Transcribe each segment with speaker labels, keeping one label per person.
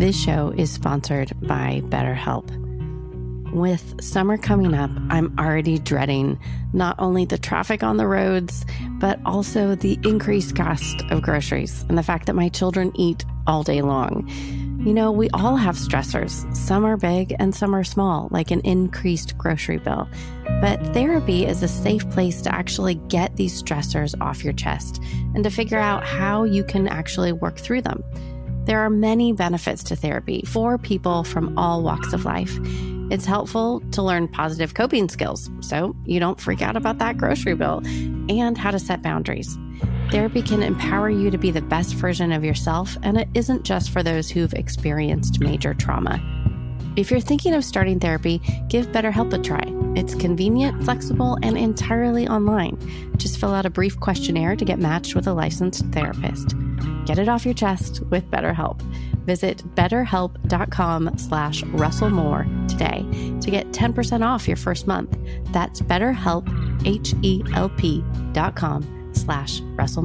Speaker 1: This show is sponsored by BetterHelp. With summer coming up, I'm already dreading not only the traffic on the roads, but also the increased cost of groceries and the fact that my children eat all day long. You know, we all have stressors. Some are big and some are small, like an increased grocery bill. But therapy is a safe place to actually get these stressors off your chest and to figure out how you can actually work through them. There are many benefits to therapy for people from all walks of life. It's helpful to learn positive coping skills so you don't freak out about that grocery bill and how to set boundaries. Therapy can empower you to be the best version of yourself, and it isn't just for those who've experienced major trauma. If you're thinking of starting therapy, give BetterHelp a try. It's convenient, flexible, and entirely online. Just fill out a brief questionnaire to get matched with a licensed therapist. Get it off your chest with BetterHelp. Visit betterhelp.com slash russellmoore today to get 10% off your first month. That's betterhelp, H-E-L-P dot com slash Russell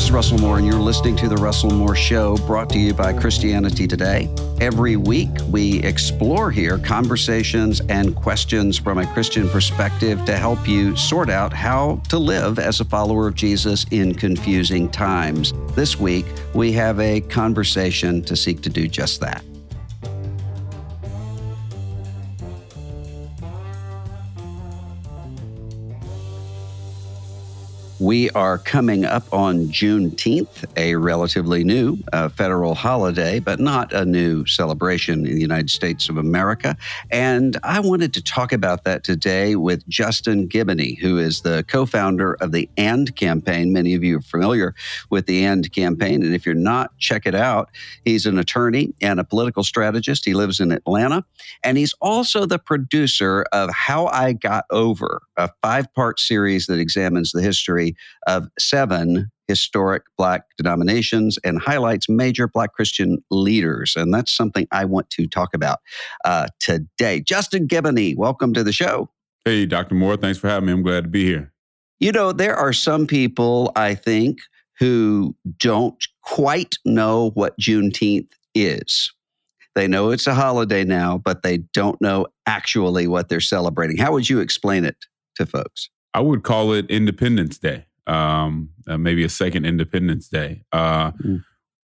Speaker 2: This is Russell Moore, and you're listening to The Russell Moore Show, brought to you by Christianity Today. Every week, we explore here conversations and questions from a Christian perspective to help you sort out how to live as a follower of Jesus in confusing times. This week, we have a conversation to seek to do just that. We are coming up on Juneteenth, a relatively new uh, federal holiday, but not a new celebration in the United States of America. And I wanted to talk about that today with Justin Giboney, who is the co founder of the AND campaign. Many of you are familiar with the AND campaign. And if you're not, check it out. He's an attorney and a political strategist. He lives in Atlanta. And he's also the producer of How I Got Over, a five part series that examines the history of seven historic Black denominations and highlights major Black Christian leaders. And that's something I want to talk about uh, today. Justin Giboney, welcome to the show.
Speaker 3: Hey, Dr. Moore, thanks for having me. I'm glad to be here.
Speaker 2: You know, there are some people, I think, who don't quite know what Juneteenth is. They know it's a holiday now, but they don't know actually what they're celebrating. How would you explain it to folks?
Speaker 3: I would call it Independence Day, um, uh, maybe a second Independence Day. Uh, mm.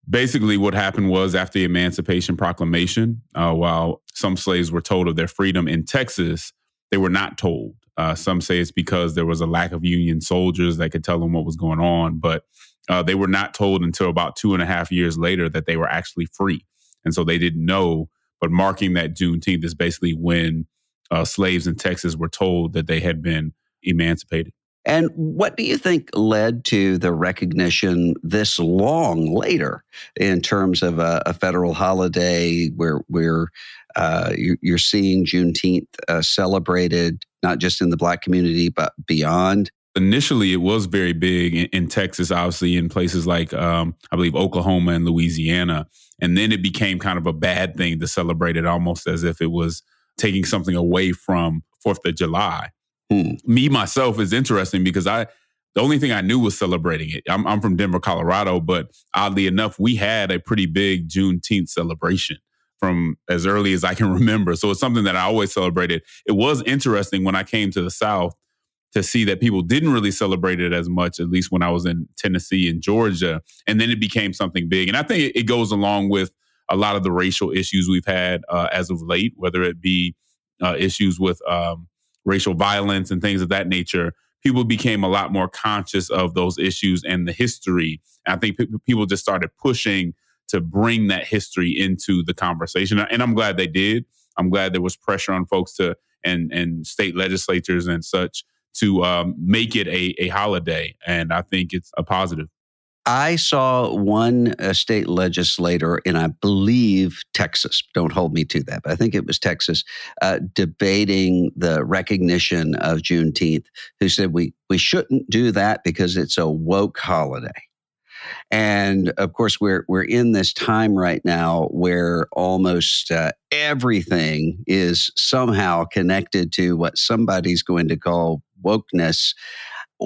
Speaker 3: Basically, what happened was after the Emancipation Proclamation, uh, while some slaves were told of their freedom in Texas, they were not told. Uh, some say it's because there was a lack of Union soldiers that could tell them what was going on, but uh, they were not told until about two and a half years later that they were actually free. And so they didn't know. But marking that Juneteenth is basically when uh, slaves in Texas were told that they had been emancipated.
Speaker 2: And what do you think led to the recognition this long later in terms of a, a federal holiday where, where uh, you're, seeing Juneteenth uh, celebrated not just in the Black community, but beyond?
Speaker 3: Initially, it was very big in, in Texas, obviously, in places like, um, I believe, Oklahoma and Louisiana. And then it became kind of a bad thing to celebrate it almost as if it was taking something away from Fourth of July. Hmm. Me myself is interesting because I the only thing I knew was celebrating it. I'm, I'm from Denver, Colorado, but oddly enough, we had a pretty big Juneteenth celebration from as early as I can remember. So it's something that I always celebrated. It was interesting when I came to the South to see that people didn't really celebrate it as much, at least when I was in Tennessee and Georgia. And then it became something big. And I think it, it goes along with a lot of the racial issues we've had uh, as of late, whether it be uh, issues with um, racial violence and things of that nature, people became a lot more conscious of those issues and the history. And I think p- people just started pushing to bring that history into the conversation. And I'm glad they did. I'm glad there was pressure on folks to and and state legislatures and such to um, make it a, a holiday. And I think it's a positive.
Speaker 2: I saw one uh, state legislator in, I believe, Texas. Don't hold me to that, but I think it was Texas, uh, debating the recognition of Juneteenth, who said we, we shouldn't do that because it's a woke holiday. And of course, we're we're in this time right now where almost uh, everything is somehow connected to what somebody's going to call wokeness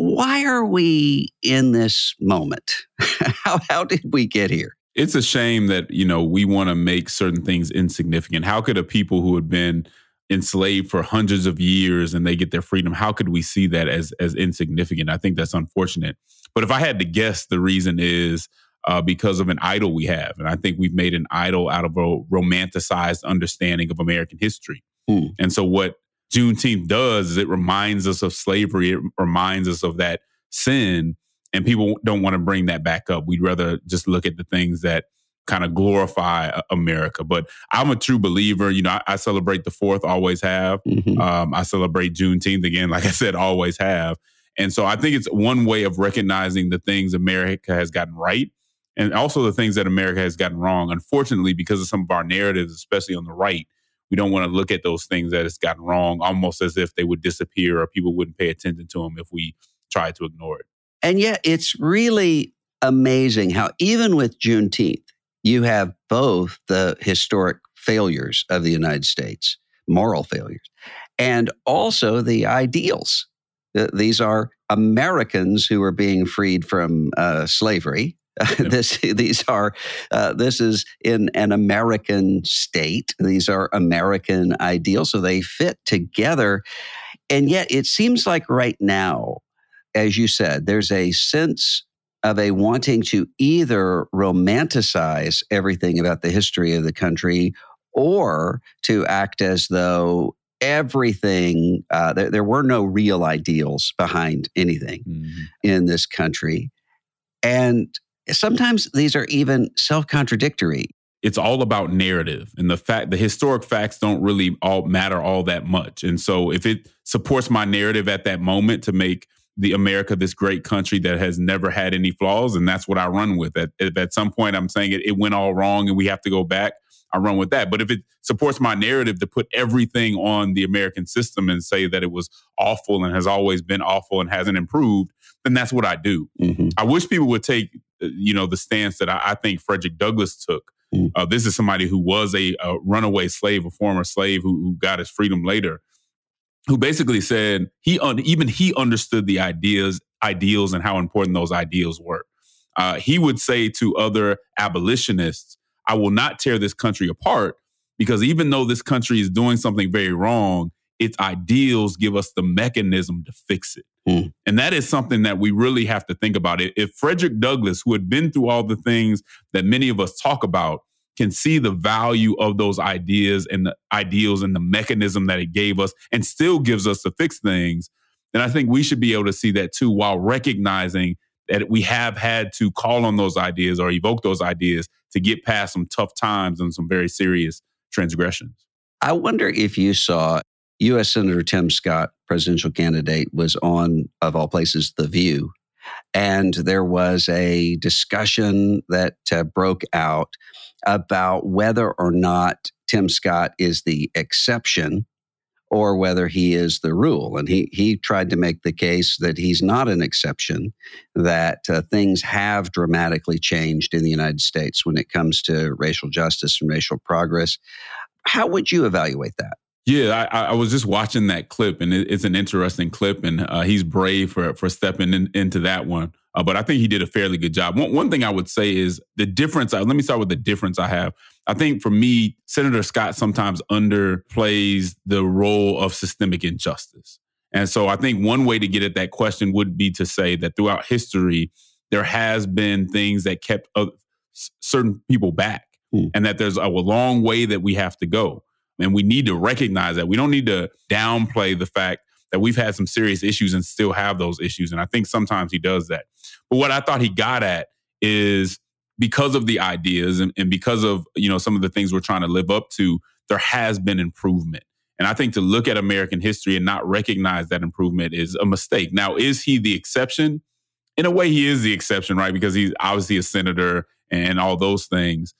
Speaker 2: why are we in this moment? how, how did we get here?
Speaker 3: It's a shame that, you know, we want to make certain things insignificant. How could a people who had been enslaved for hundreds of years and they get their freedom, how could we see that as as insignificant? I think that's unfortunate. But if I had to guess, the reason is uh, because of an idol we have. And I think we've made an idol out of a romanticized understanding of American history. Hmm. And so what Juneteenth does is it reminds us of slavery. It reminds us of that sin. And people don't want to bring that back up. We'd rather just look at the things that kind of glorify America. But I'm a true believer. You know, I, I celebrate the fourth, always have. Mm-hmm. Um, I celebrate Juneteenth again, like I said, always have. And so I think it's one way of recognizing the things America has gotten right and also the things that America has gotten wrong. Unfortunately, because of some of our narratives, especially on the right, we don't want to look at those things that it's gotten wrong almost as if they would disappear or people wouldn't pay attention to them if we tried to ignore it.
Speaker 2: And yet, it's really amazing how, even with Juneteenth, you have both the historic failures of the United States, moral failures, and also the ideals. These are Americans who are being freed from uh, slavery this these are uh, this is in an American state. These are American ideals, so they fit together. And yet, it seems like right now, as you said, there's a sense of a wanting to either romanticize everything about the history of the country or to act as though everything uh, there, there, were no real ideals behind anything mm-hmm. in this country and sometimes these are even self contradictory.
Speaker 3: It's all about narrative and the fact the historic facts don't really all matter all that much. And so if it supports my narrative at that moment to make the America this great country that has never had any flaws, and that's what I run with. At, at some point, I'm saying it, it went all wrong and we have to go back. I run with that. But if it supports my narrative to put everything on the American system and say that it was awful and has always been awful and hasn't improved, then that's what I do. Mm-hmm. I wish people would take you know, the stance that I, I think Frederick Douglass took. Mm. Uh, this is somebody who was a, a, runaway slave, a former slave who, who, got his freedom later, who basically said he un- even he understood the ideas, ideals, and how important those ideals were. Uh, he would say to other abolitionists, "I will not tear this country apart because even though this country is doing something very wrong, its ideals give us the mechanism to fix it." Mm. And that is something that we really have to think about. If Frederick Douglass, who had been through all the things that many of us talk about, can see the value of those ideas and the ideals and the mechanism that it gave us and still gives us to fix things, then I think we should be able to see that too while recognizing that we have had to call on those ideas or evoke those ideas to get past some tough times and some very serious transgressions.
Speaker 2: I wonder if you saw U.S. Senator Tim Scott, presidential candidate, was on, of all places, The View. And there was a discussion that uh, broke out about whether or not Tim Scott is the exception or whether he is the rule. And he, he tried to make the case that he's not an exception, that uh, things have dramatically changed in the United States when it comes to racial justice and racial progress. How would you evaluate that?
Speaker 3: Yeah, I, I, was just watching that clip, and it, it's an interesting clip, and uh, he's brave for for stepping in, into that one. Uh, but I think he did a fairly good job. One, one thing I would say is the difference. Uh, let me start with the difference I have. I think for me, Senator Scott sometimes underplays the role of systemic injustice, and so I think one way to get at that question would be to say that throughout history, there has been things that kept certain people back, hmm. and that there's a long way that we have to go. And we need to recognize that. We don't need to downplay the fact that we've had some serious issues and still have those issues. And I think sometimes he does that. But what I thought he got at is because of the ideas and, and because of you know some of the things we're trying to live up to, there has been improvement. And I think to look at American history and not recognize that improvement is a mistake. Now, is he the exception? In a way, he is the exception, right? Because he's obviously a senator and all those things.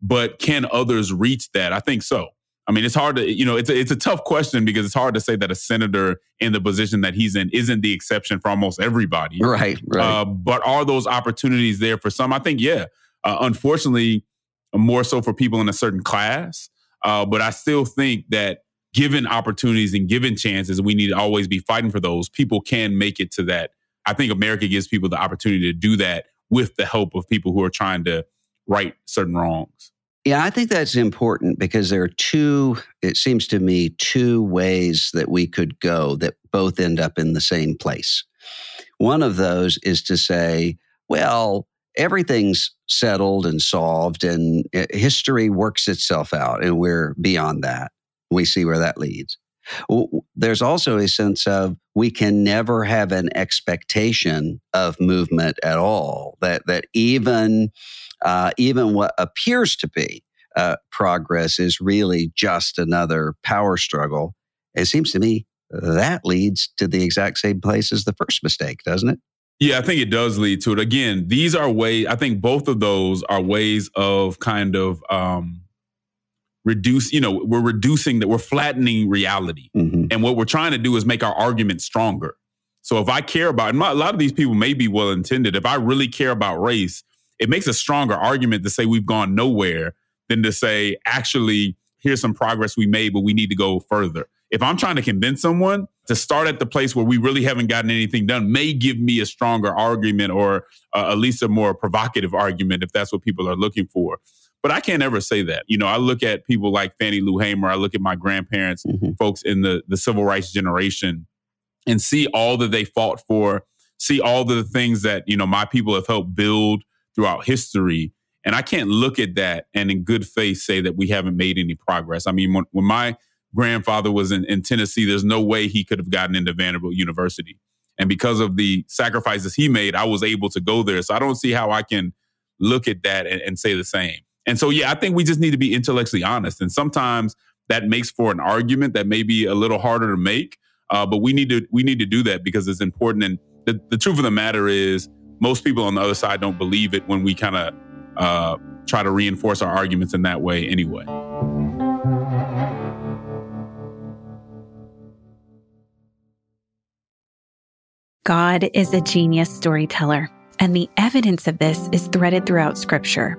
Speaker 3: But can others reach that? I think so. I mean, it's hard to, you know, it's a, it's a tough question because it's hard to say that a senator in the position that he's in isn't the exception for almost everybody.
Speaker 2: Right, right. Uh,
Speaker 3: but are those opportunities there for some? I think, yeah. Uh, unfortunately, more so for people in a certain class. Uh, but I still think that given opportunities and given chances, we need to always be fighting for those. People can make it to that. I think America gives people the opportunity to do that with the help of people who are trying to right certain wrongs.
Speaker 2: Yeah, I think that's important because there are two, it seems to me, two ways that we could go that both end up in the same place. One of those is to say, well, everything's settled and solved and eh, history works itself out and we're beyond that. We see where that leads. There's also a sense of we can never have an expectation of movement at all. That that even uh, even what appears to be uh, progress is really just another power struggle. It seems to me that leads to the exact same place as the first mistake, doesn't it?
Speaker 3: Yeah, I think it does lead to it. Again, these are ways, I think both of those are ways of kind of um, reduce, you know, we're reducing that, we're flattening reality. Mm-hmm. And what we're trying to do is make our argument stronger. So if I care about, and a lot of these people may be well intended, if I really care about race, it makes a stronger argument to say we've gone nowhere than to say, actually, here's some progress we made, but we need to go further. If I'm trying to convince someone to start at the place where we really haven't gotten anything done, may give me a stronger argument or uh, at least a more provocative argument if that's what people are looking for. But I can't ever say that. You know, I look at people like Fannie Lou Hamer, I look at my grandparents, mm-hmm. folks in the, the civil rights generation, and see all that they fought for, see all the things that, you know, my people have helped build throughout history. And I can't look at that and in good faith say that we haven't made any progress. I mean, when, when my grandfather was in, in Tennessee, there's no way he could have gotten into Vanderbilt University. And because of the sacrifices he made, I was able to go there. So I don't see how I can look at that and, and say the same. And so, yeah, I think we just need to be intellectually honest. And sometimes that makes for an argument that may be a little harder to make. Uh, but we need to we need to do that because it's important. And the, the truth of the matter is, most people on the other side don't believe it when we kind of uh, try to reinforce our arguments in that way anyway.
Speaker 4: God is a genius storyteller, and the evidence of this is threaded throughout Scripture.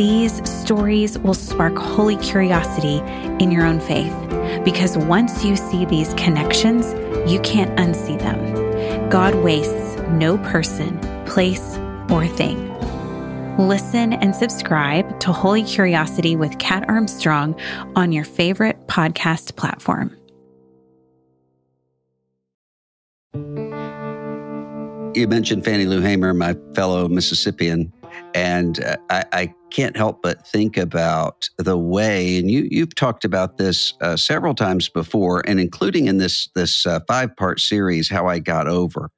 Speaker 4: These stories will spark holy curiosity in your own faith because once you see these connections, you can't unsee them. God wastes no person, place, or thing. Listen and subscribe to Holy Curiosity with Kat Armstrong on your favorite podcast platform.
Speaker 2: You mentioned Fannie Lou Hamer, my fellow Mississippian, and uh, I, I, can't help but think about the way, and you you've talked about this uh, several times before, and including in this this uh, five part series, how I got over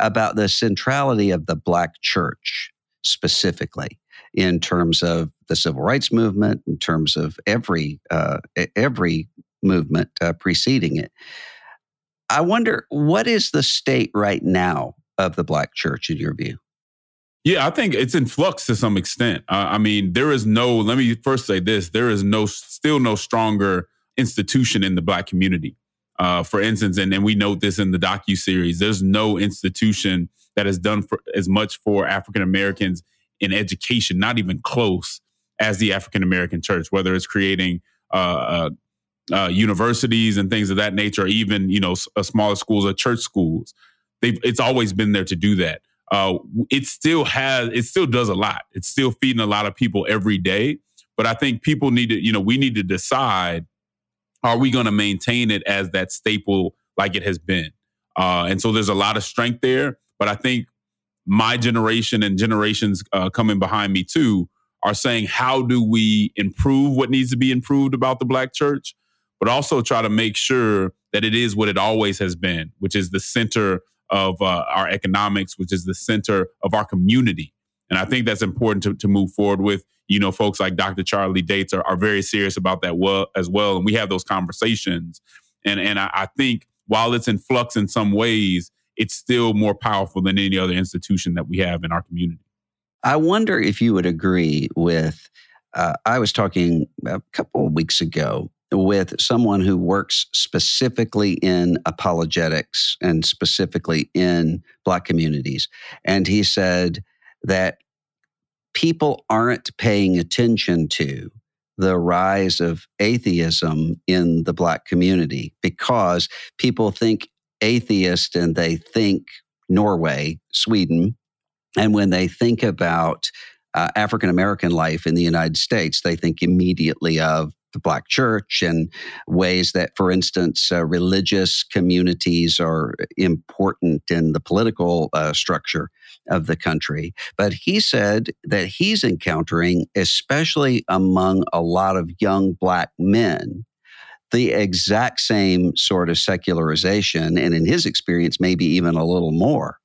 Speaker 2: about the centrality of the Black Church specifically in terms of the civil rights movement, in terms of every uh, every movement uh, preceding it. I wonder what is the state right now of the Black Church in your view?
Speaker 3: Yeah, I think it's in flux to some extent. Uh, I mean, there is no. Let me first say this: there is no, still no stronger institution in the Black community. Uh, for instance, and, and we note this in the docu series. There's no institution that has done for, as much for African Americans in education, not even close, as the African American Church. Whether it's creating uh, uh, uh, universities and things of that nature, or even you know uh, smaller schools or church schools. They've, it's always been there to do that. Uh, it still has, it still does a lot. It's still feeding a lot of people every day. But I think people need to, you know, we need to decide: Are we going to maintain it as that staple like it has been? Uh, and so there's a lot of strength there. But I think my generation and generations uh, coming behind me too are saying, how do we improve what needs to be improved about the Black church, but also try to make sure that it is what it always has been, which is the center of uh, our economics, which is the center of our community. And I think that's important to, to move forward with. You know, folks like Dr. Charlie Dates are, are very serious about that well as well. And we have those conversations. And and I, I think while it's in flux in some ways, it's still more powerful than any other institution that we have in our community.
Speaker 2: I wonder if you would agree with. Uh, I was talking a couple of weeks ago with someone who works specifically in apologetics and specifically in Black communities. And he said that people aren't paying attention to the rise of atheism in the Black community because people think atheist and they think Norway, Sweden. And when they think about uh, African American life in the United States, they think immediately of the Black church and ways that, for instance, uh, religious communities are important in the political uh, structure of the country. But he said that he's encountering, especially among a lot of young Black men, the exact same sort of secularization, and in his experience, maybe even a little more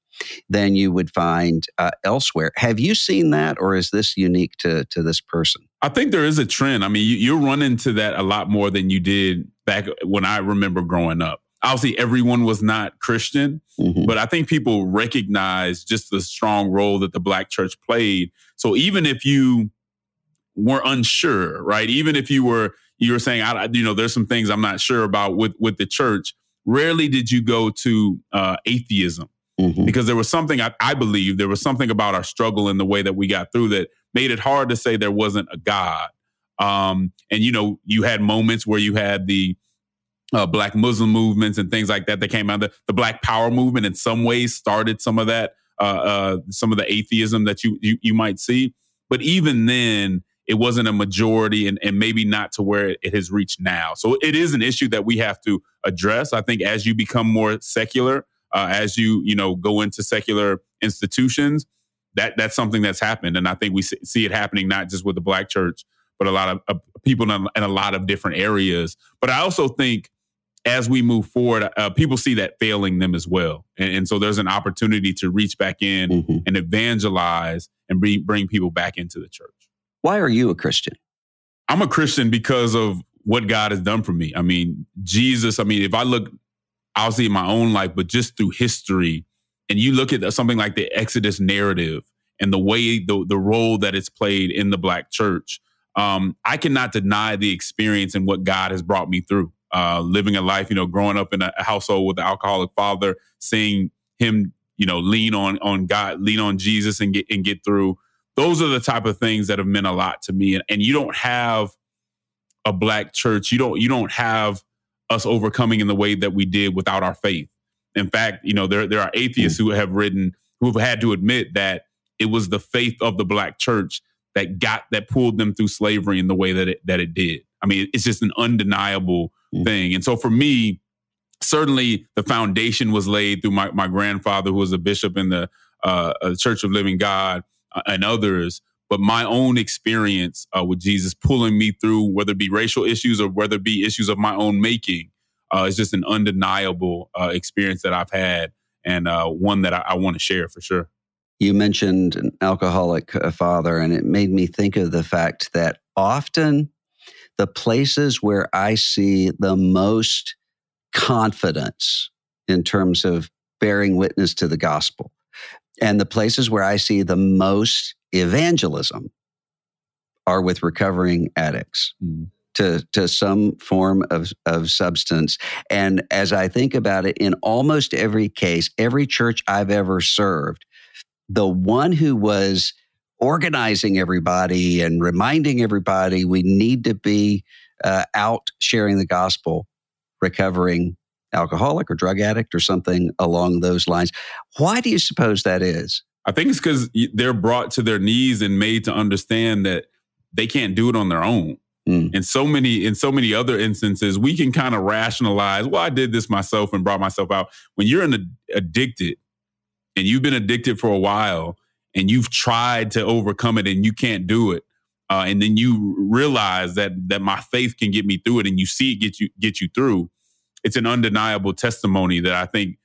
Speaker 2: than you would find uh, elsewhere. Have you seen that, or is this unique to, to this person?
Speaker 3: I think there is a trend. I mean, you, you run into that a lot more than you did back when I remember growing up. Obviously, everyone was not Christian, mm-hmm. but I think people recognize just the strong role that the Black church played. So even if you were unsure, right? Even if you were you were saying, I, you know, there's some things I'm not sure about with with the church. Rarely did you go to uh, atheism mm-hmm. because there was something I, I believe there was something about our struggle and the way that we got through that made it hard to say there wasn't a God. Um, and you know, you had moments where you had the uh, Black Muslim movements and things like that that came out. The, the Black Power movement, in some ways, started some of that, uh, uh, some of the atheism that you, you you might see. But even then, it wasn't a majority and, and maybe not to where it has reached now. So it is an issue that we have to address. I think as you become more secular, uh, as you you know go into secular institutions, that that's something that's happened, and I think we see it happening not just with the Black church, but a lot of uh, people in a, in a, lot of different areas. But I also think as we move forward, uh, people see that failing them as well, and, and, so there's an opportunity to reach back in mm-hmm. and evangelize and bring bring people back into the church.
Speaker 2: Why are you a Christian?
Speaker 3: I'm a Christian because of what God has done for me. I mean, Jesus, I mean, if I look I'll see my own life, but just through history, and you look at something like the Exodus narrative and the way the, the role that it's played in the black church, um, I cannot deny the experience and what God has brought me through. Uh, living a life, you know, growing up in a household with an alcoholic father, seeing him, you know, lean on on God, lean on Jesus, and get and get through those are the type of things that have meant a lot to me. And, and you don't have a black church. You don't you don't have us overcoming in the way that we did without our faith. In fact, you know, there there are atheists who have written who have had to admit that it was the faith of the black church that got that pulled them through slavery in the way that it that it did. I mean, it's just an undeniable mm. thing. And so for me, certainly the foundation was laid through my, my grandfather, who was a bishop in the uh, uh Church of Living God, uh, and others, but my own experience uh, with Jesus pulling me through, whether it be racial issues or whether it be issues of my own making, uh, is just an undeniable uh, experience that I've had and uh, one that I, I want to share for sure.
Speaker 2: You mentioned an alcoholic uh, father, and it made me think of the fact that often the places where I see the most confidence in terms of bearing witness to the gospel and the places where I see the most evangelism are with recovering addicts. Mm. To, to some form of, of substance. And as I think about it, in almost every case, every church I've ever served, the one who was organizing everybody and reminding everybody we need to be uh, out sharing the gospel, recovering alcoholic or drug addict or something along those lines. Why do you suppose that is?
Speaker 3: I think it's because they're brought to their knees and made to understand that they can't do it on their own. Mm. In so many, in so many other instances, we can kind of rationalize, well, I did this myself and brought myself out. When you're an addicted and you've been addicted for a while and you've tried to overcome it and you can't do it, uh, and then you realize that that my faith can get me through it, and you see it get you get you through. It's an undeniable testimony that I think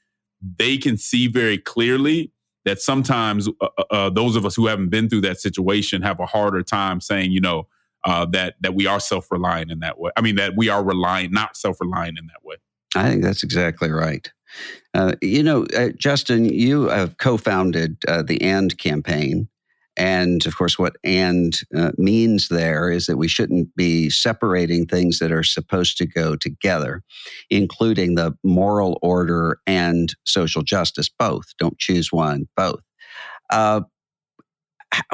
Speaker 3: they can see very clearly that sometimes uh, uh, uh, those of us who haven't been through that situation have a harder time saying, you know, uh, that that we are self reliant in that way. I mean, that we are relying, not self reliant in that way.
Speaker 2: I think that's exactly right. Uh, you know, uh, Justin, you have co-founded the AND campaign, and of course, what and uh, means there is that we shouldn't be separating things that are supposed to go together, including the moral order and social justice, both. Don't choose one, both. Uh,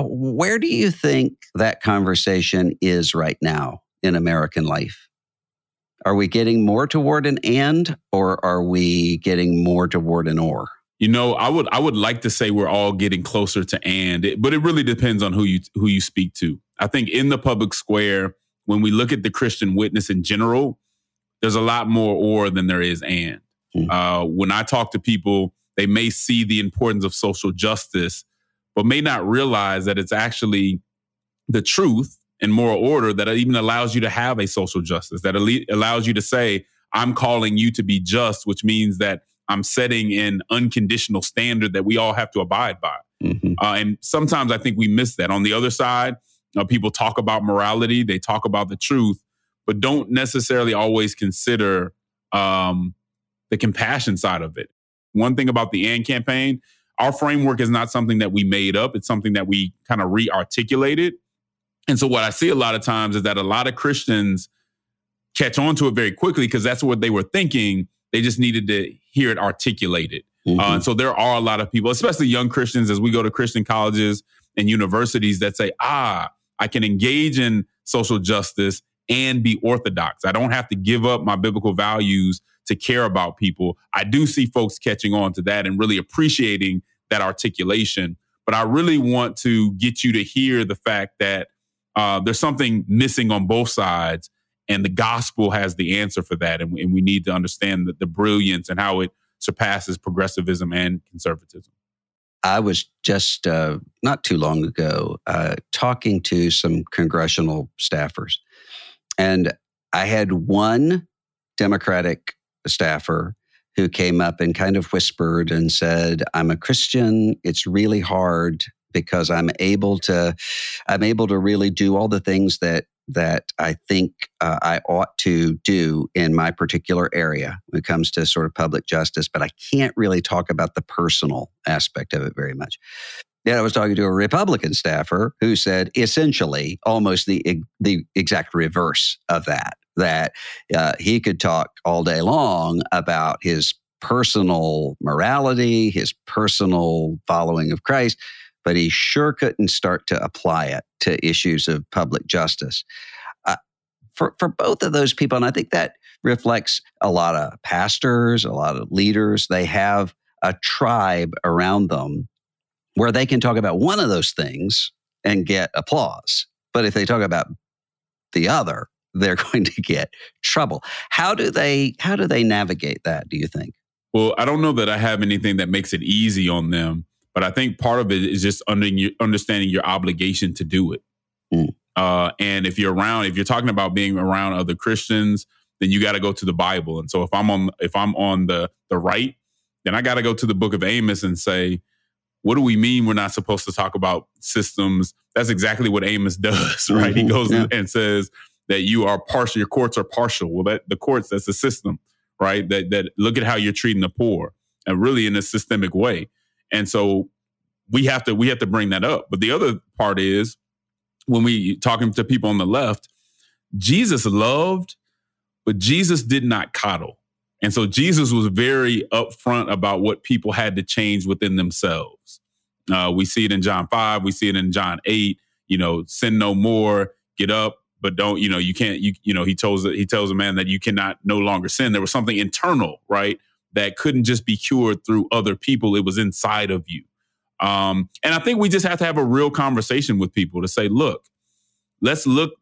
Speaker 2: where do you think that conversation is right now in American life? Are we getting more toward an and, or are we getting more toward an or?
Speaker 3: You know, I would I would like to say we're all getting closer to and, but it really depends on who you who you speak to. I think in the public square, when we look at the Christian witness in general, there's a lot more or than there is and. Mm. Uh, when I talk to people, they may see the importance of social justice, but may not realize that it's actually the truth and moral order that even allows you to have a social justice that allows you to say, "I'm calling you to be just," which means that I'm setting an unconditional standard that we all have to abide by. Mm-hmm. Uh, and sometimes I think we miss that. On the other side, uh, people talk about morality, they talk about the truth, but don't necessarily always consider um, the compassion side of it. One thing about the AND campaign, our framework is not something that we made up, it's something that we kind of re articulated. And so, what I see a lot of times is that a lot of Christians catch on to it very quickly because that's what they were thinking. They just needed to hear it articulated. Uh, mm-hmm. Uh, and so there are a lot of people, especially young Christians, as we go to Christian colleges and universities that say, ah, I can engage in social justice and be orthodox. I don't have to give up my biblical values to care about people. I do see folks catching on to that and really appreciating that articulation. But I really want to get you to hear the fact that uh, there's something missing on both sides and the gospel has the answer for that. And, and we need to understand the, the brilliance and how it surpasses progressivism and conservatism.
Speaker 2: I was just uh, not too long ago uh, talking to some congressional staffers, and I had one Democratic staffer who came up and kind of whispered and said, "I'm a Christian. It's really hard because I'm able to, I'm able to really do all the things that that I think uh, I ought to do in my particular area when it comes to sort of public justice, but I can't really talk about the personal aspect of it very much. Yet I was talking to a Republican staffer who said essentially almost the the exact reverse of that. That uh, he could talk all day long about his personal morality, his personal following of Christ, but he sure couldn't start to apply it to issues of public justice. Uh, for, for both of those people, and I think that reflects a lot of pastors, a lot of leaders, they have a tribe around them where they can talk about one of those things and get applause. But if they talk about the other, they're going to get trouble. How do they how do they navigate that, do you think?
Speaker 3: Well, I don't know that I have anything that makes it easy on them. But I think part of it is just under your, understanding your obligation to do it. Mm. Uh, and if you're around, if you're talking about being around other Christians, then you got to go to the Bible. And so if I'm on if I'm on the the right, then I got to go to the Book of Amos and say, what do we mean we're not supposed to talk about systems? That's exactly what Amos does, right? Mm-hmm. He goes yeah. and says that you are partial, your courts are partial. Well, that the courts, that's the system, right? That that look at how you're treating the poor, and really in a systemic way. And so we have to we have to bring that up. But the other part is when we talking to people on the left, Jesus loved, but Jesus did not coddle. And so Jesus was very upfront about what people had to change within themselves. Uh, we see it in John 5, we see it in John 8, you know, sin no more, get up, but don't you know you can't you you know he tells he tells a man that you cannot no longer sin. There was something internal, right, that couldn't just be cured through other people. It was inside of you. Um, and I think we just have to have a real conversation with people to say, look, let's look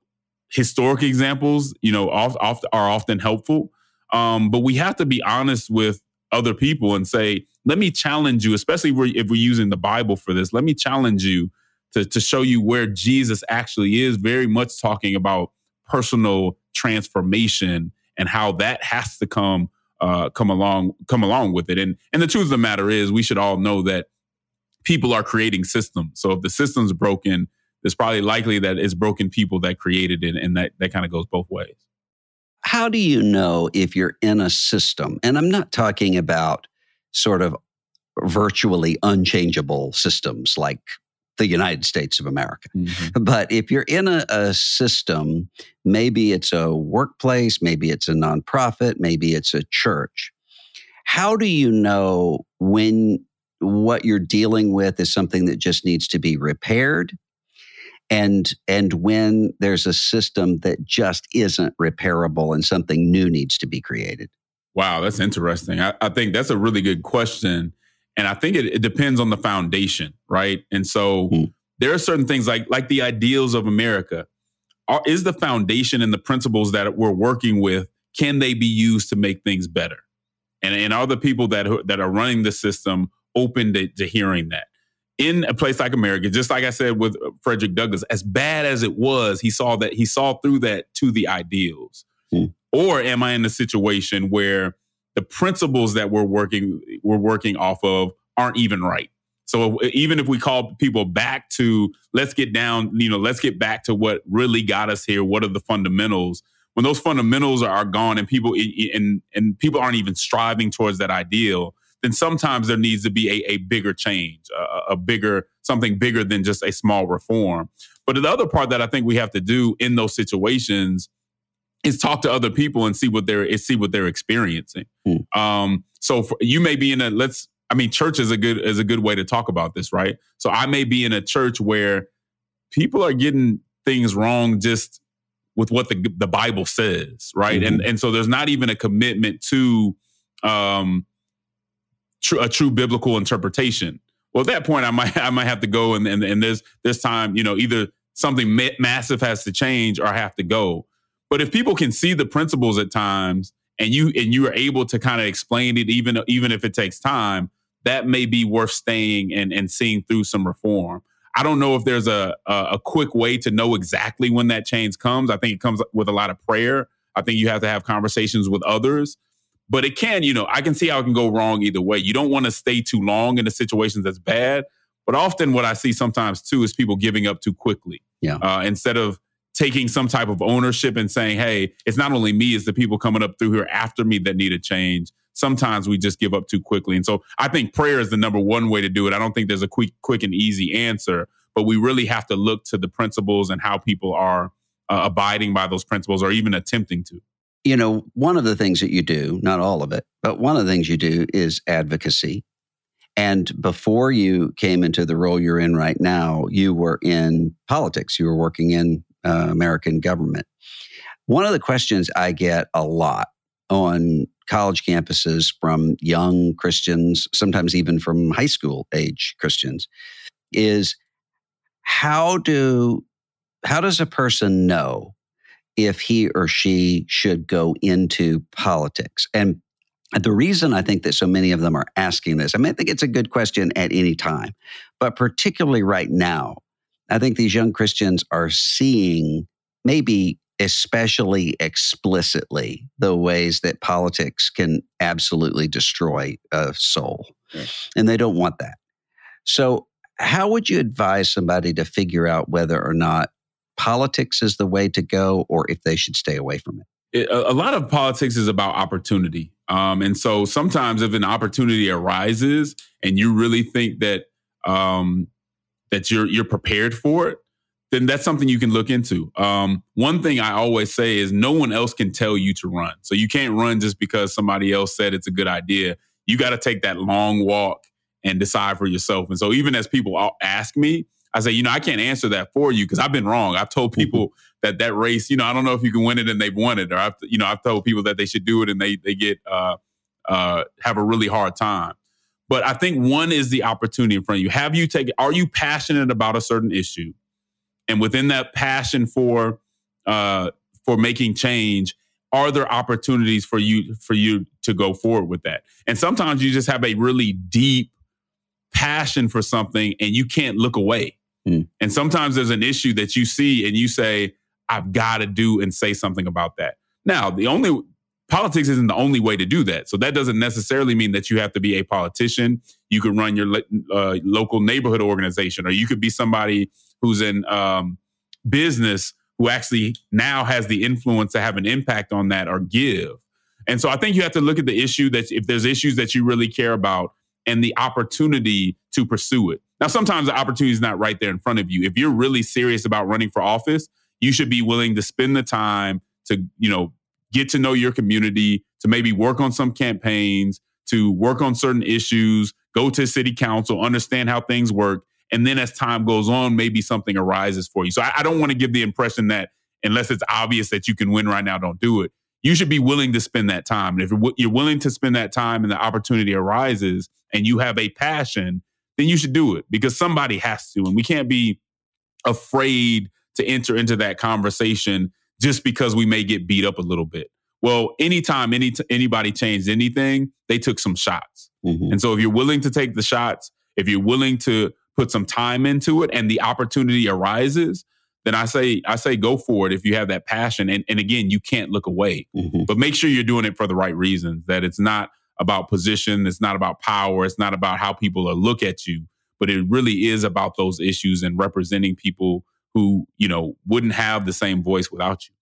Speaker 3: historic examples. You know, oft, are often helpful, um, but we have to be honest with other people and say, let me challenge you, especially if we're using the Bible for this. Let me challenge you to, to show you where Jesus actually is, very much talking about personal transformation and how that has to come uh, come along come along with it. And and the truth of the matter is, we should all know that people are creating systems. So if the system's broken, it's probably likely that it's broken people that created it, and that that kind of goes both ways.
Speaker 2: How do you know if you're in a system? And I'm not talking about sort of virtually unchangeable systems like the United States of America. Mm-hmm. But if you're in a, a, system, maybe it's a workplace, maybe it's a nonprofit, maybe it's a church. How do you know when what you're dealing with is something that just needs to be repaired? And, and when there's a system that just isn't repairable and something new needs to be created?
Speaker 3: Wow, that's interesting. I, I think that's a really good question and I think it, it depends on the foundation, right? And so mm. there are certain things like like the ideals of America. Are, is the foundation and the principles that we're working with can they be used to make things better? And and are the people that that are running the system open to, to hearing that? In a place like America, just like I said with Frederick Douglass, as bad as it was, he saw that he saw through that to the ideals. Mm. Or am I in a situation where the principles that we're working we're working off of aren't even right. So even if we call people back to let's get down, you know, let's get back to what really got us here. What are the fundamentals? When those fundamentals are gone and people and and people aren't even striving towards that ideal, then sometimes there needs to be a, a bigger change, a, a bigger something bigger than just a small reform. But the other part that I think we have to do in those situations is talk to other people and see what they're see what they're experiencing. Mm. Um, so for, you may be in a let's. I mean, church is a good is a good way to talk about this, right? So I may be in a church where people are getting things wrong just with what the the Bible says, right? Mm-hmm. And and so there's not even a commitment to um, tr- a true biblical interpretation. Well, at that point, I might I might have to go and and, and there's this time, you know, either something ma- massive has to change or I have to go. But if people can see the principles at times and you and you are able to kind of explain it even even if it takes time, that may be worth staying and and seeing through some reform. I don't know if there's a, a, a quick way to know exactly when that change comes. I think it comes with a lot of prayer. I think you have to have conversations with others. But it can, you know, I can see how it can go wrong either way. You don't want to stay too long in a situation that's bad. But often, what I see sometimes too is people giving up too quickly.
Speaker 2: Yeah.
Speaker 3: Uh, instead of taking some type of ownership and saying, hey, it's not only me, it's the people coming up through here after me that need a change. Sometimes we just give up too quickly. And so I think prayer is the number one way to do it. I don't think there's a quick, quick and easy answer, but we really have to look to the principles and how people are uh, abiding by those principles or even attempting to.
Speaker 2: You know, one of the things that you do, not all of it, but one of the things you do is advocacy. And before you came into the role you're in right now, you were in politics. You were working in uh, American government. One of the questions I get a lot on college campuses from young Christians, sometimes even from high school age Christians, is how do how does a person know if he or she should go into politics? And the reason I think that so many of them are asking this, I mean, I think it's a good question at any time, but particularly right now, I think these young Christians are seeing maybe especially explicitly the ways that politics can absolutely destroy a soul. And they don't want that. So, how would you advise somebody to figure out whether or not politics is the way to go or if they should stay away from it?
Speaker 3: it a lot of politics is about opportunity. Um, and so sometimes if an opportunity arises and you really think that um, that you're you're prepared for it, then that's something you can look into. Um, one thing I always say is no one else can tell you to run. So you can't run just because somebody else said it's a good idea. You got to take that long walk and decide for yourself. And so even as people ask me, I say, you know, I can't answer that for you because I've been wrong. I've told mm-hmm. people that that race, you know, I don't know if you can win it and they've won it, or I've, you know, I've told people that they should do it and they they get uh, uh, have a really hard time. But I think one is the opportunity in front of you. Have you taken? Are you passionate about a certain issue? And within that passion for uh, for making change, are there opportunities for you for you to go forward with that? And sometimes you just have a really deep passion for something and you can't look away. Mm. And sometimes there's an issue that you see and you say, I've got to do and say something about that. Now, the only politics isn't the only way to do that. So that doesn't necessarily mean that you have to be a politician. You could run your uh, local neighborhood organization, or you could be somebody who's in um, business who actually now has the influence to have an impact on that or give. And so I think you have to look at the issue that if there's issues that you really care about and the opportunity to pursue it. Now, sometimes the opportunity is not right there in front of you. If you're really serious about running for office, you should be willing to spend the time to, you know, get to know your community, to maybe work on some campaigns, to work on certain issues, go to city council, understand how things work. And then as time goes on, maybe something arises for you. So I, I don't want to give the impression that unless it's obvious that you can win right now, don't do it. You should be willing to spend that time. And if you're willing to spend that time and the opportunity arises and you have a passion, then you should do it because somebody has to. And we can't be afraid to enter into that conversation just because we may get beat up a little bit. Well, anytime any t- anybody changed anything, they took some shots. Mm-hmm. And so if you're willing to take the shots, if you're willing to put some time into it and the opportunity arises, then I say I say go for it if you have that passion. And, and again, you can't look away. Mm-hmm. But make sure you're doing it for the right reasons, that it's not about position, it's not about power, it's not about how people look at you, but it really is about those issues and representing people who, you know, wouldn't have the same voice without you.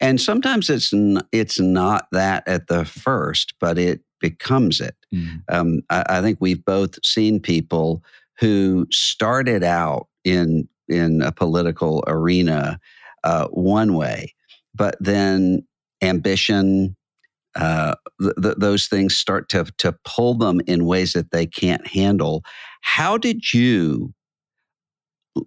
Speaker 2: And sometimes it's n- it's not that at the first, but it becomes it. Mm. Um, I, I, think we've both seen people who started out in in a political arena uh, one way, but then ambition, uh, th- th- those things start to to pull them in ways that they can't handle. How did you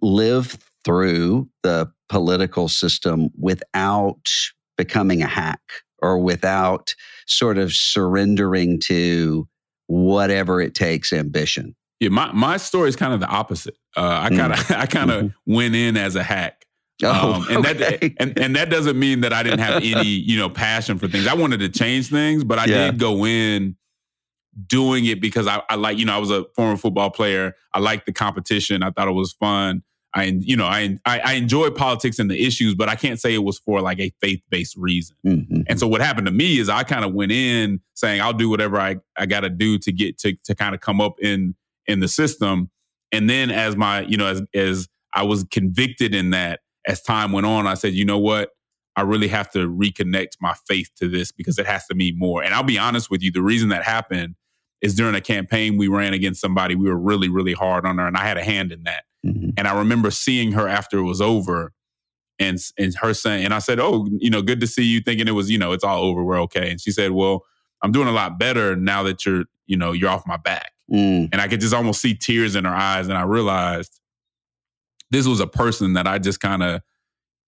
Speaker 2: live through the political system without becoming a hack or without sort of surrendering to whatever it takes ambition.
Speaker 3: Yeah, my, my story is kind of the opposite. Uh, I kind of mm. I kind of mm-hmm. went in as a hack.
Speaker 2: Oh, um,
Speaker 3: and
Speaker 2: okay.
Speaker 3: that and, and that doesn't mean that I didn't have any, you know, passion for things. I wanted to change things, but I yeah. did go in doing it because I, I like, you know, I was a former football player. I liked the competition. I thought it was fun. I, you know, I, I, I enjoy politics and the issues, but I can't say it was for like a faith based reason. Mm-hmm. And so what happened to me is I kind of went in saying I'll do whatever I, I got to do to get to to kind of come up in in the system. And then as my, you know, as as I was convicted in that, as time went on, I said, you know what, I really have to reconnect my faith to this because it has to mean more. And I'll be honest with you, the reason that happened is during a campaign we ran against somebody we were really really hard on her, and I had a hand in that. Mm-hmm. And I remember seeing her after it was over and and her saying, and I said, Oh, you know, good to see you thinking it was, you know, it's all over. We're okay. And she said, Well, I'm doing a lot better now that you're, you know, you're off my back. Mm. And I could just almost see tears in her eyes. And I realized this was a person that I just kind of,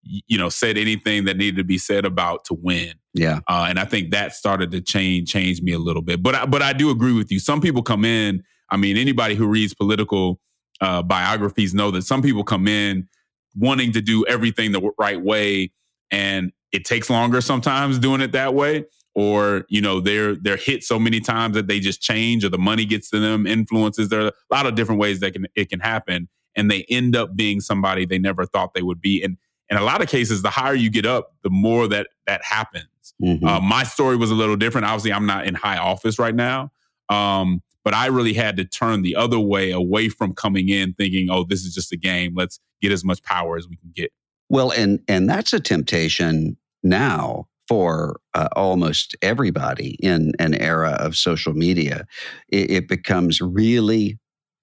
Speaker 3: you know, said anything that needed to be said about to win.
Speaker 2: Yeah.
Speaker 3: Uh, and I think that started to change, change me a little bit. But I, but I do agree with you. Some people come in, I mean, anybody who reads political uh, biographies know that some people come in wanting to do everything the right way, and it takes longer sometimes doing it that way. Or you know they're they're hit so many times that they just change, or the money gets to them, influences. There are a lot of different ways that can it can happen, and they end up being somebody they never thought they would be. And in a lot of cases, the higher you get up, the more that that happens. Mm-hmm. Uh, my story was a little different. Obviously, I'm not in high office right now, um, but I really had to turn the other way away from coming in thinking, oh, this is just a game. Let's get as much power as we can get.
Speaker 2: Well, and and that's a temptation now for uh, almost everybody in an era of social media. It, it becomes really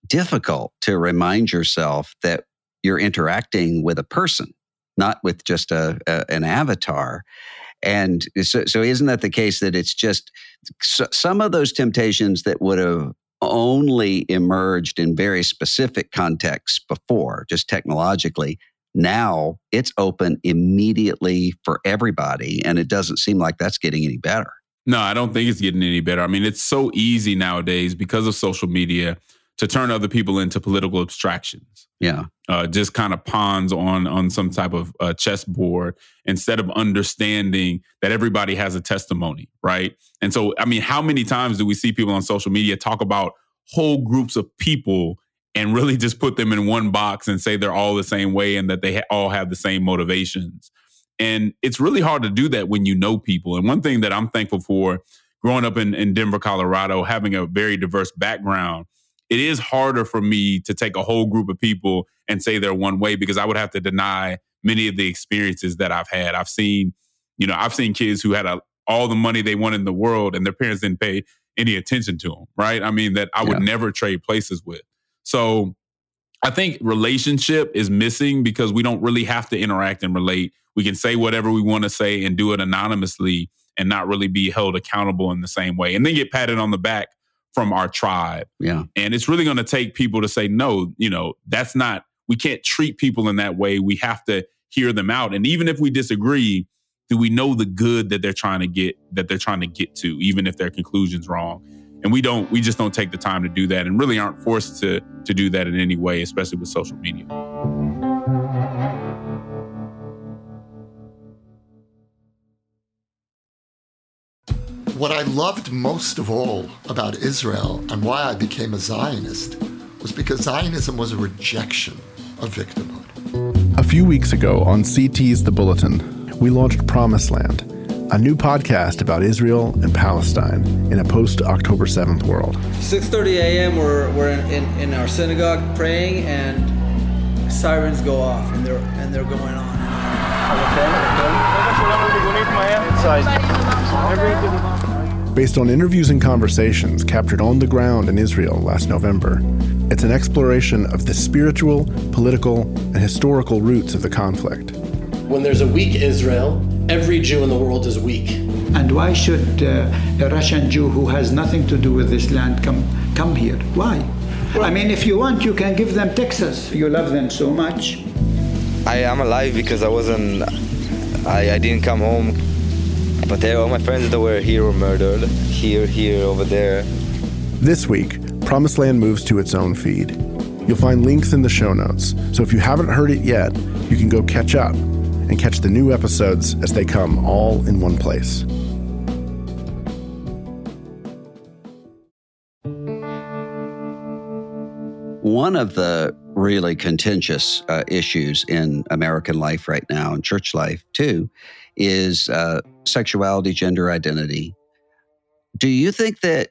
Speaker 2: difficult to remind yourself that you're interacting with a person, not with just a, a an avatar. And so, so isn't that the case that it's just some of those temptations that would have only emerged in very specific contexts before, just technologically. Now it's open immediately for everybody, and it doesn't seem like that's getting any better.
Speaker 3: No, I don't think it's getting any better. I mean, it's so easy nowadays because of social media to turn other people into political abstractions.
Speaker 2: Yeah.
Speaker 3: Uh, just kind of pawns on on some type of uh, chessboard instead of understanding that everybody has a testimony, right? And so, I mean, how many times do we see people on social media talk about whole groups of people and really just put them in one box and say they're all the same way and that they ha- all have the same motivations. And it's really hard to do that when you know people. And one thing that I'm thankful for growing up in, in Denver, Colorado, having a very diverse background, it is harder for me to take a whole group of people and say they're one way because I would have to deny many of the experiences that I've had. I've seen, you know, I've seen kids who had a, all the money they wanted in the world and their parents didn't pay any attention to them, right? I mean, that I would yeah. never trade places with. So I think relationship is missing because we don't really have to interact and relate. We can say whatever we want to say and do it anonymously and not really be held accountable in the same way and then get patted on the back from our tribe.
Speaker 2: Yeah.
Speaker 3: And it's really going to take people to say, no, you know, that's not, we can't treat people in that way. We have to hear them out. And even if we disagree, do we know the good that they're trying to get, that they're trying to get to, even if their conclusion's wrong? and we don't we just don't take the time to do that and really aren't forced to to do that in any way especially with social media
Speaker 5: what i loved most of all about israel and why i became a zionist was because zionism was a rejection of victimhood
Speaker 6: a few weeks ago on ct's the bulletin we launched promised land a new podcast about Israel and Palestine in a post-October 7th world.
Speaker 7: 6.30 a.m. we're, we're in, in, in, our synagogue praying and sirens go off and they're, and they're going on.
Speaker 6: Based on interviews and conversations captured on the ground in Israel last November, it's an exploration of the spiritual, political, and historical roots of the conflict.
Speaker 8: When there's a weak Israel, every Jew in the world is weak.
Speaker 9: And why should uh, a Russian Jew who has nothing to do with this land come come here? Why? I mean, if you want, you can give them Texas. You love them so much.
Speaker 10: I am alive because I wasn't. I, I didn't come home, but they, all my friends that were here were murdered. Here, here, over there.
Speaker 6: This week, Promised Land moves to its own feed. You'll find links in the show notes, so if you haven't heard it yet, you can go catch up and catch the new episodes as they come all in one place.
Speaker 2: One of the really contentious uh, issues in American life right now, and church life too, is uh, sexuality, gender identity. Do you think that?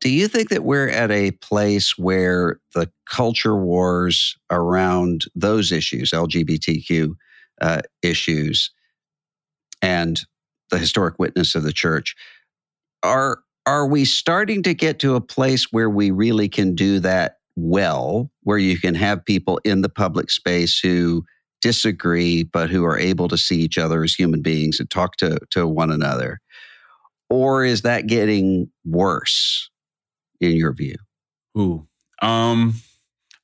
Speaker 2: Do you think that we're at a place where the culture wars around those issues, LGBTQ uh, issues and the historic witness of the church. Are are we starting to get to a place where we really can do that well, where you can have people in the public space who disagree but who are able to see each other as human beings and talk to to one another? Or is that getting worse in your view?
Speaker 3: Ooh. Um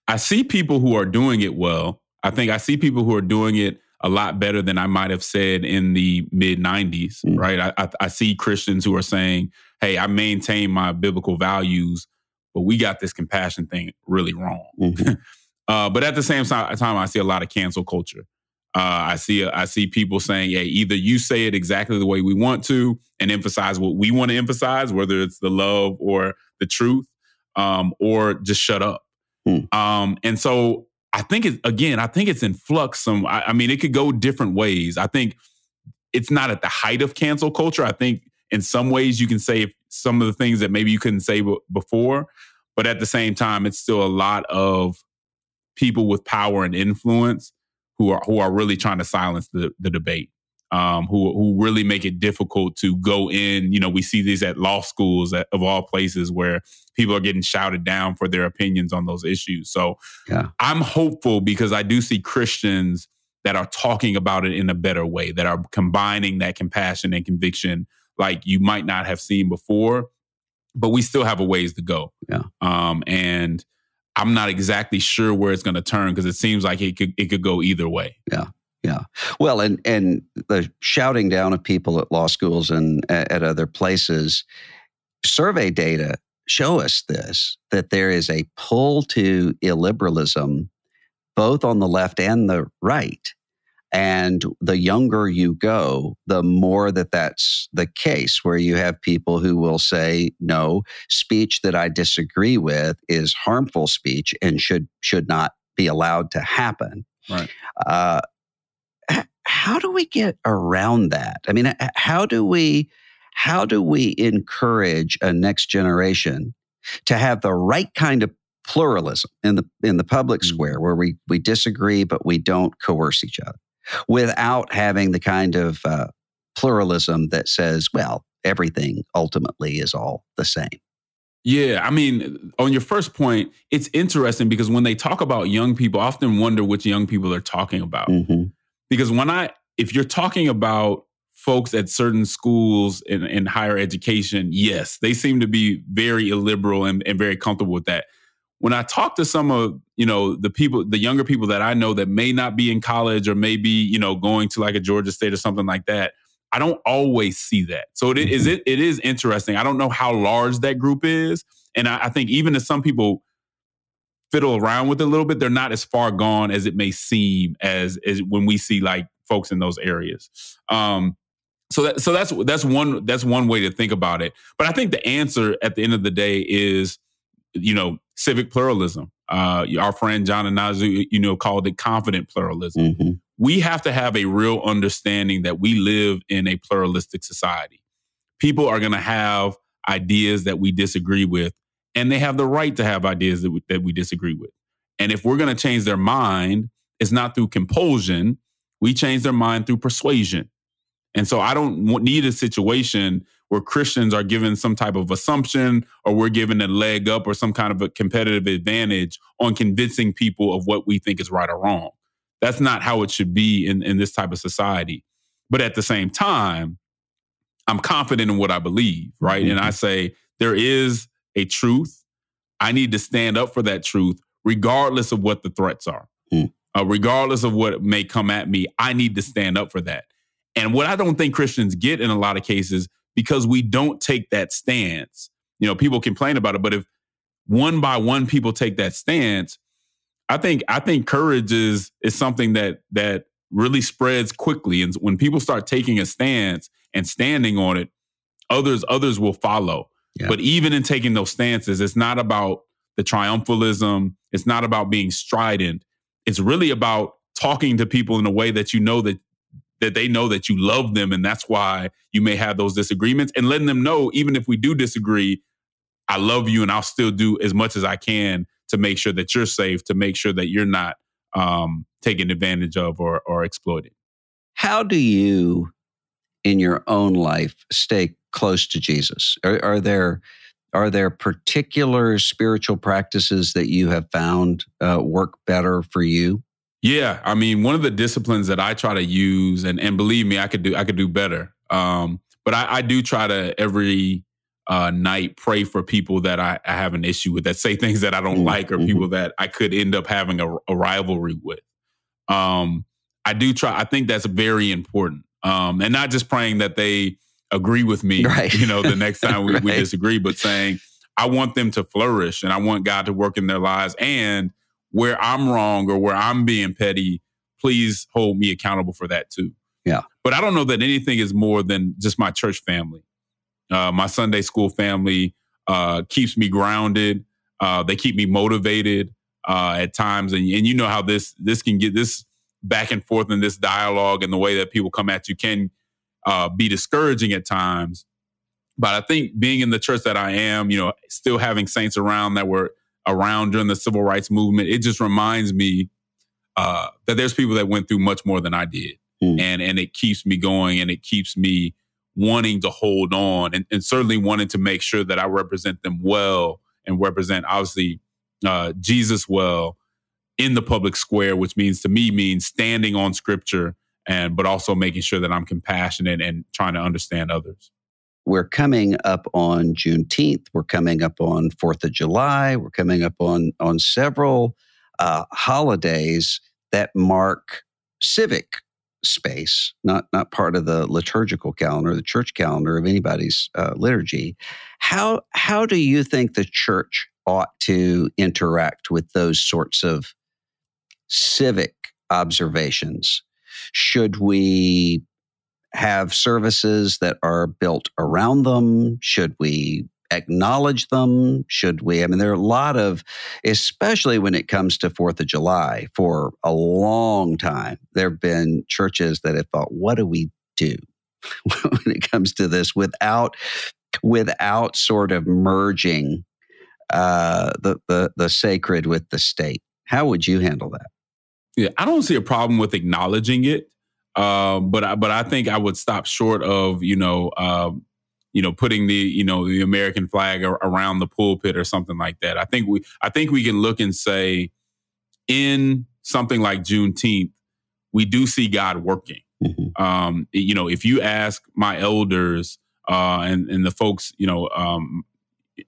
Speaker 3: I see people who are doing it well. I think I see people who are doing it a lot better than I might have said in the mid 90s, mm right? I, I, I, see Christians who are saying, hey, I maintain my biblical values, but we got this compassion thing really wrong. Mm-hmm. uh, but at the same time, I see a lot of cancel culture. Uh, I see I see people saying, "Hey, either you say it exactly the way we want to and emphasize what we want to emphasize, whether it's the love or the truth, um, or just shut up." Mm. Um, and so I think it's again, I think it's in flux. Some, I, I, mean, it could go different ways. I think it's not at the height of cancel culture. I think in some ways you can say some of the things that maybe you couldn't say b- before, but at the same time, it's still a lot of people with power and influence who are who are really trying to silence the, the debate um, who who really make it difficult to go in. You know, we see these at law schools at, of all places where people are getting shouted down for their opinions on those issues. So yeah. I'm hopeful because I do see Christians that are talking about it in a better way, that are combining that compassion and conviction like you might not have seen before. but we still have a ways to go.
Speaker 2: Yeah.
Speaker 3: Um, and I'm not exactly sure where it's going to turn because it seems like it could it could go either way.
Speaker 2: Yeah. Yeah. Well, and and the shouting down of people at law schools and at other places, survey data show us this that there is a pull to illiberalism both on the left and the right. And the younger you go, the more that that's the case, where you have people who will say, no, speech that I disagree with is harmful speech and should, should not be allowed to happen.
Speaker 3: Right.
Speaker 2: Uh, how do we get around that? I mean, how do we how do we encourage a next generation to have the right kind of pluralism in the in the public mm. square where we we disagree but we don't coerce each other without having the kind of uh, pluralism that says well everything ultimately is all the same
Speaker 3: yeah, I mean, on your first point, it's interesting because when they talk about young people, I often wonder which young people they're talking about.
Speaker 2: Mm-hmm.
Speaker 3: Because when I, if you're talking about folks at certain schools in, in higher education, yes, they seem to be very illiberal and, and very comfortable with that. When I talk to some of, you know, the people, the younger people that I know that may not be in college or maybe, you know, going to like a Georgia State or something like that, I don't always see that. So it is it, it is interesting. I don't know how large that group is. And I, I think even if some people fiddle around with it a little bit, they're not as far gone as it may seem as, as when we see like folks in those areas. Um, so that so that's that's one that's one way to think about it. But I think the answer at the end of the day is, you know, civic pluralism. Uh, our friend John Inazu, you know, called it confident pluralism.
Speaker 2: Mm-hmm.
Speaker 3: We have to have a real understanding that we live in a pluralistic society. People are going to have ideas that we disagree with, and they have the right to have ideas that we, that we disagree with. And if we're going to change their mind, it's not through compulsion. We change their mind through persuasion. And so I don't need a situation where Christians are given some type of assumption or we're given a leg up or some kind of a competitive advantage on convincing people of what we think is right or wrong. That's not how it should be in, in this type of society. But at the same time, I'm confident in what I believe, right? Mm-hmm. And I say there is a truth. I need to stand up for that truth, regardless of what the threats are.
Speaker 2: Mm.
Speaker 3: Uh, regardless of what may come at me, I need to stand up for that. And what I don't think Christians get in a lot of cases, because we don't take that stance, you know, people complain about it, but if one by one people take that stance, I think I think courage is is something that that really spreads quickly. And when people start taking a stance and standing on it, others others will follow.
Speaker 2: Yeah.
Speaker 3: But even in taking those stances, it's not about the triumphalism. It's not about being strident. It's really about talking to people in a way that you know that that they know that you love them and that's why you may have those disagreements and letting them know even if we do disagree i love you and i'll still do as much as i can to make sure that you're safe to make sure that you're not um, taken advantage of or, or exploited.
Speaker 2: How do you in your own life stay close to jesus? Are, are there are there particular spiritual practices that you have found uh, work better for you
Speaker 3: yeah, I mean, one of the disciplines that I try to use, and and believe me, I could do I could do better. Um, but I, I do try to every uh, night pray for people that I, I, have an issue with, that say things that I don't mm-hmm. like, or mm-hmm. people that I could end up having a, a rivalry with. Um, I do try. I think that's very important, um, and not just praying that they agree with me.
Speaker 2: Right.
Speaker 3: You know, the next time we,
Speaker 2: right.
Speaker 3: we disagree, but saying I want them to flourish, and I want God to work in their lives, and where I'm wrong or where I'm being petty, please hold me accountable for that too.
Speaker 2: Yeah.
Speaker 3: But I don't know that anything is more than just my church family. Uh, my Sunday school family uh, keeps me grounded. Uh, they keep me motivated uh, at times, and, and you know how this this can get this back and forth in this dialogue and the way that people come at you can uh, be discouraging at times. But I think being in the church that I am, you know, still having saints around that were around during the civil rights movement, it just reminds me uh, that there's people that went through much more than I did.
Speaker 2: Mm.
Speaker 3: And and it keeps me going and it keeps me wanting to hold on and, and certainly wanting to make sure that I represent them well and represent obviously uh, Jesus well in the public square, which means to me means standing on scripture and but also making sure that I'm compassionate and trying to understand others.
Speaker 2: We're coming up on Juneteenth. We're coming up on Fourth of July. We're coming up on on several uh, holidays that mark civic space, not not part of the liturgical calendar, the church calendar of anybody's uh, liturgy. How how do you think the church ought to interact with those sorts of civic observations? Should we have services that are built around them? Should we acknowledge them? Should we? I mean, there are a lot of, especially when it comes to Fourth of July, for a long time, there have been churches that have thought, what do we do when it comes to this without, without sort of merging uh, the, the, the sacred with the state? How would you handle that?
Speaker 3: Yeah, I don't see a problem with acknowledging it. Um, but I, but I think I would stop short of you know um, you know putting the you know the American flag around the pulpit or something like that. I think we I think we can look and say in something like Juneteenth, we do see God working. Mm-hmm. Um, you know, if you ask my elders uh, and and the folks you know um,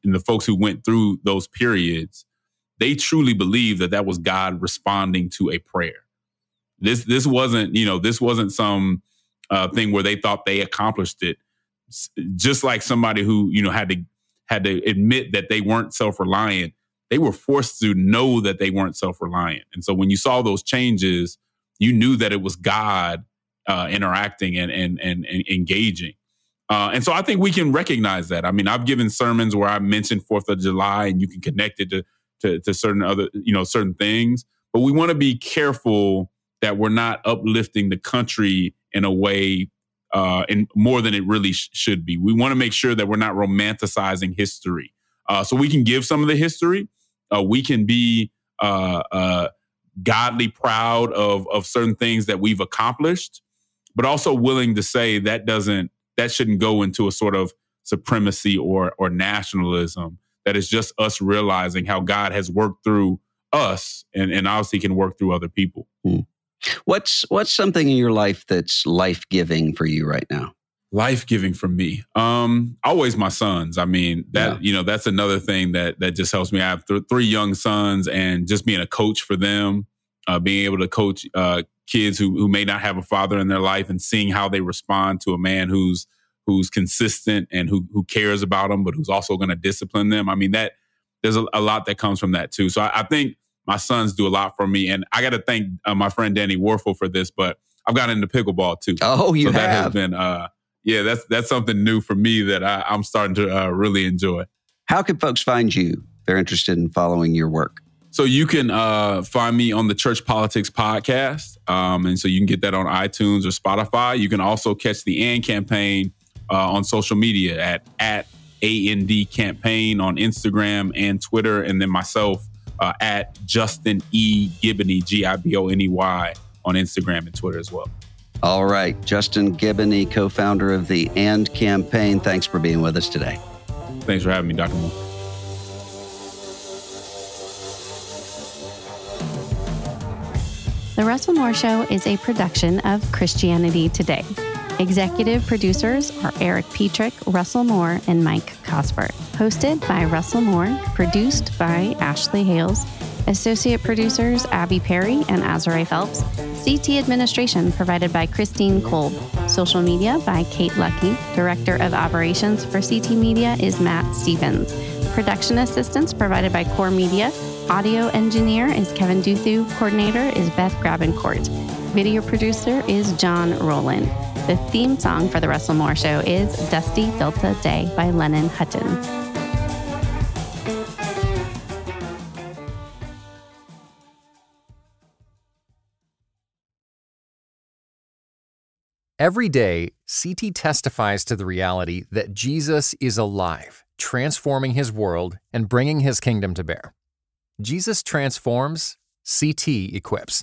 Speaker 3: and the folks who went through those periods, they truly believe that that was God responding to a prayer. This this wasn't you know this wasn't some uh, thing where they thought they accomplished it. Just like somebody who you know had to had to admit that they weren't self reliant, they were forced to know that they weren't self reliant. And so when you saw those changes, you knew that it was God uh, interacting and, and and and engaging. Uh, and so I think we can recognize that. I mean, I've given sermons where I mentioned Fourth of July, and you can connect it to, to, to certain other, you know, certain things. But we want to be careful that we're not uplifting the country in a way uh, in more than it really sh- should be. We want to make sure that we're not romanticizing history. Uh, so we can give some of the history. Uh, we can be uh, uh, godly proud of of certain things that we've accomplished, but also willing to say that doesn't that shouldn't go into a sort of supremacy or or nationalism. That is just us realizing how God has worked through us, and and obviously can work through other people.
Speaker 2: Hmm. What's what's something in your life that's life giving for you right now?
Speaker 3: Life giving for me, um, always my sons. I mean that yeah. you know that's another thing that that just helps me. I have th- three young sons, and just being a coach for them, uh, being able to coach uh, kids who who may not have a father in their life, and seeing how they respond to a man who's who's consistent and who who cares about them, but who's also going to discipline them. I mean that there's a, a, lot that comes from that too. So I, I think my sons do a lot for me. And I got to thank uh, my friend Danny Warfel for this, but I've gotten into pickleball too.
Speaker 2: Oh, you
Speaker 3: so
Speaker 2: have.
Speaker 3: that has been, uh, yeah, that's that's something new for me that I, am starting to uh, really enjoy.
Speaker 2: How can folks find you? If they're interested in following your work.
Speaker 3: So you can uh, find me on the Church Politics podcast, um, and so you can get that on iTunes or Spotify. You can also catch the AND campaign uh, on social media at at AND campaign on Instagram and Twitter, and then myself uh, at Justin E. Giboney, G I B O N E Y, on Instagram and Twitter as well.
Speaker 2: All right. Justin Giboney, co founder of the AND campaign. Thanks for being with us today.
Speaker 3: Thanks for having me, Dr. Moore.
Speaker 1: The Russell Moore Show is a production of Christianity Today. Executive producers are Eric Petrick, Russell Moore, and Mike Cosper. Hosted by Russell Moore, produced by Ashley Hales, associate producers Abby Perry and Azariah Phelps, CT administration provided by Christine Kolb, social media by Kate Lucky, director of operations for CT Media is Matt Stevens, production assistance provided by Core Media, audio engineer is Kevin Duthu, coordinator is Beth Grabencourt, video producer is John Rowland. The theme song for The Russell Moore Show is Dusty Delta Day by Lennon Hutton.
Speaker 11: Every day, CT testifies to the reality that Jesus is alive, transforming his world and bringing his kingdom to bear. Jesus transforms, CT equips.